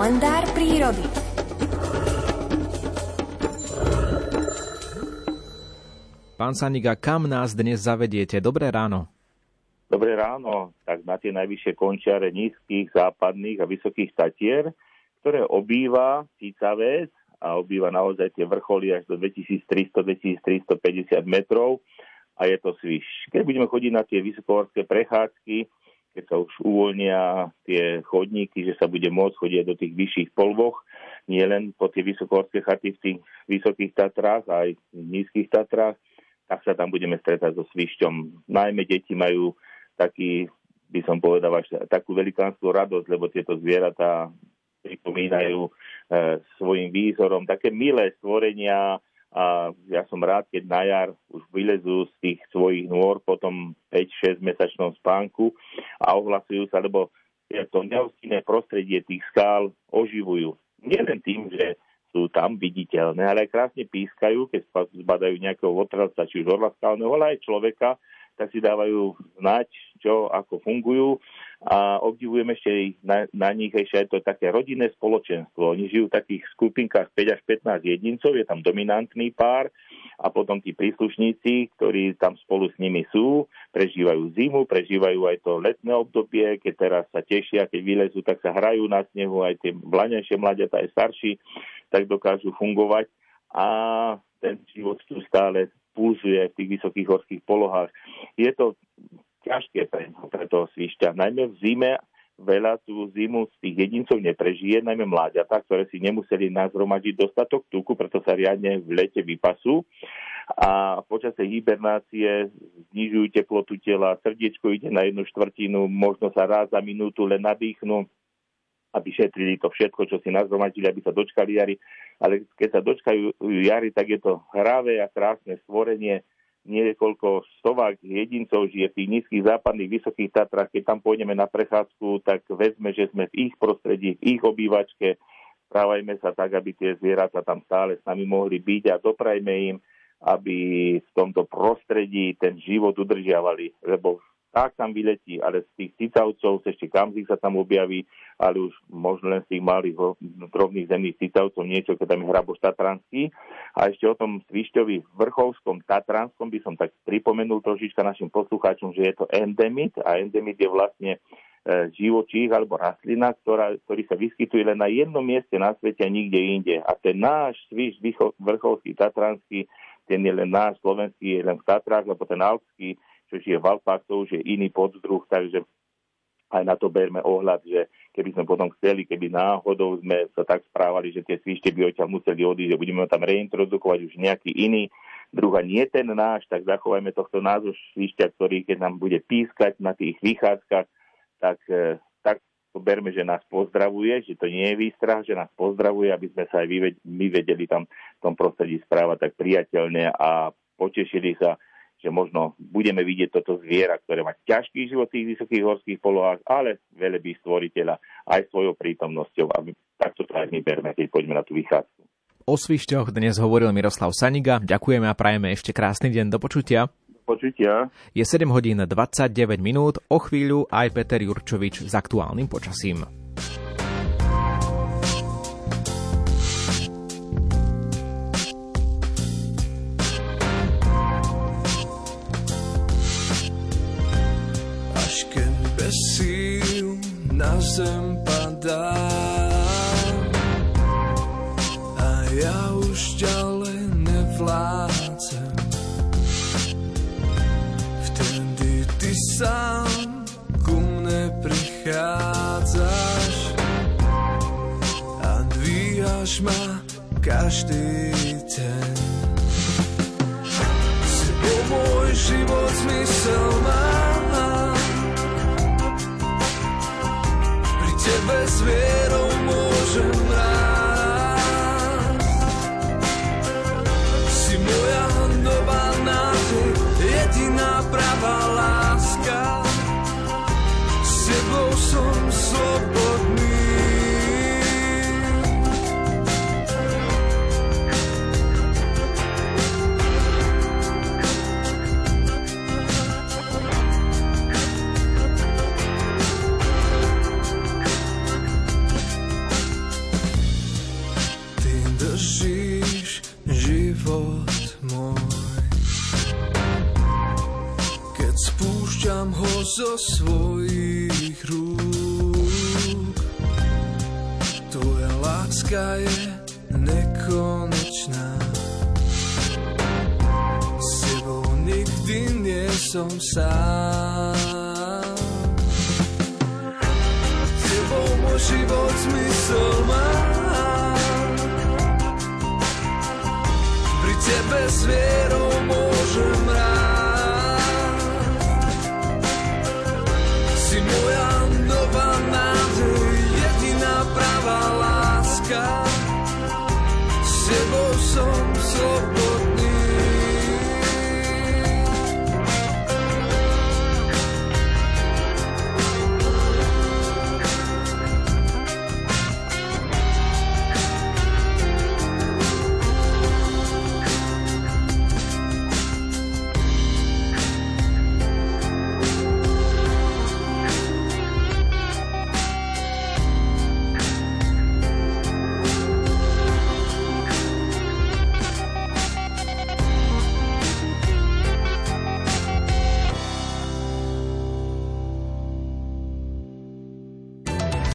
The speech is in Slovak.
Kalendár prírody. Pán Saniga, kam nás dnes zavediete? Dobré ráno. Dobré ráno, tak na tie najvyššie končiare nízkych, západných a vysokých tatier, ktoré obýva Cicaves a obýva naozaj tie vrcholy až do 2300-2350 metrov a je to sviš. Keď budeme chodiť na tie vysokohorské prechádzky, keď sa už uvoľnia tie chodníky, že sa bude môcť chodiť do tých vyšších polvoch, nie len po tie vysokohorské chaty v tých vysokých Tatrách, aj v nízkych Tatrách, tak sa tam budeme stretať so svišťom. Najmä deti majú taký, by som povedal, až takú velikánsku radosť, lebo tieto zvieratá pripomínajú e, svojim výzorom také milé stvorenia a ja som rád, keď na jar už vylezú z tých svojich nôr po tom 5-6 mesačnom spánku a ohlasujú sa, lebo to neostinné prostredie tých skál oživujú. Nielen tým, že sú tam viditeľné, ale aj krásne pískajú, keď zbadajú nejakého otravca, či už orla skalného, ale aj človeka, tak si dávajú znať, čo, ako fungujú a obdivujem ešte na, na nich ešte aj to také rodinné spoločenstvo. Oni žijú v takých skupinkách 5 až 15 jedincov, je tam dominantný pár a potom tí príslušníci, ktorí tam spolu s nimi sú, prežívajú zimu, prežívajú aj to letné obdobie, keď teraz sa tešia, keď vylezú, tak sa hrajú na snehu, aj tie mladejšie mladiatá, aj starší tak dokážu fungovať a ten život tu stále pulzuje v tých vysokých horských polohách. Je to ťažké pre, pre toho svišťa. Najmä v zime veľa tú zimu z tých jedincov neprežije, najmä mláďatá, ktoré si nemuseli nazromažiť dostatok tuku, preto sa riadne v lete vypasú a počas tej hibernácie znižujú teplotu tela, srdiečko ide na jednu štvrtinu, možno sa raz za minútu len nadýchnú, aby šetrili to všetko, čo si nazromadili, aby sa dočkali jary. Ale keď sa dočkajú jary, tak je to hravé a krásne stvorenie. Niekoľko stovák jedincov žije v tých nízkych západných vysokých Tatrách. Keď tam pôjdeme na prechádzku, tak vezme, že sme v ich prostredí, v ich obývačke. Správajme sa tak, aby tie zvieratá tam stále s nami mohli byť a doprajme im, aby v tomto prostredí ten život udržiavali, lebo tak tam vyletí, ale z tých cicavcov ešte kamzik sa tam objaví, ale už možno len z tých malých drobných zemných cicavcov niečo, keď tam je hraboš Tatranský. A ešte o tom Svišťovi vrchovskom Tatranskom by som tak pripomenul trošička našim poslucháčom, že je to endemit a endemit je vlastne e, živočích alebo rastlina, ktorá, ktorý sa vyskytuje len na jednom mieste na svete a nikde inde. A ten náš sviš vrchovský tatranský, ten je len náš slovenský, je len v Tatrách, lebo ten alpský čo žije v Alpách, to už je iný poddruh, takže aj na to berme ohľad, že keby sme potom chceli, keby náhodou sme sa tak správali, že tie svište by odtiaľ museli odísť, že budeme tam reintrodukovať už nejaký iný druh a nie ten náš, tak zachovajme tohto názvu svišťa, ktorý keď nám bude pískať na tých vychádzkach, tak, e, tak to berme, že nás pozdravuje, že to nie je výstrach, že nás pozdravuje, aby sme sa aj my vedeli tam v tom prostredí správať tak priateľne a potešili sa že možno budeme vidieť toto zviera, ktoré má ťažký život v tých vysokých horských polohách, ale velebí stvoriteľa aj svojou prítomnosťou. A takto to aj my berme, keď poďme na tú vychádzku. O svišťoch dnes hovoril Miroslav Saniga. Ďakujeme a prajeme ešte krásny deň. Do počutia. Počutia. Je 7 hodín 29 minút, o chvíľu aj Peter Jurčovič s aktuálnym počasím. Zem padá a ja už ďalej nevládzem. Vtedy ty sám ku mne prichádzaš a dvíjaš ma každý deň. Si môj život zmysel má bez vierou môžem rásť. držíš život môj. Keď spúšťam ho zo svojich rúk, tvoja láska je nekonečná. S tebou nikdy nie som sám. Tebou môj život zmysel má. Tebe s vierou môžem rád Si moja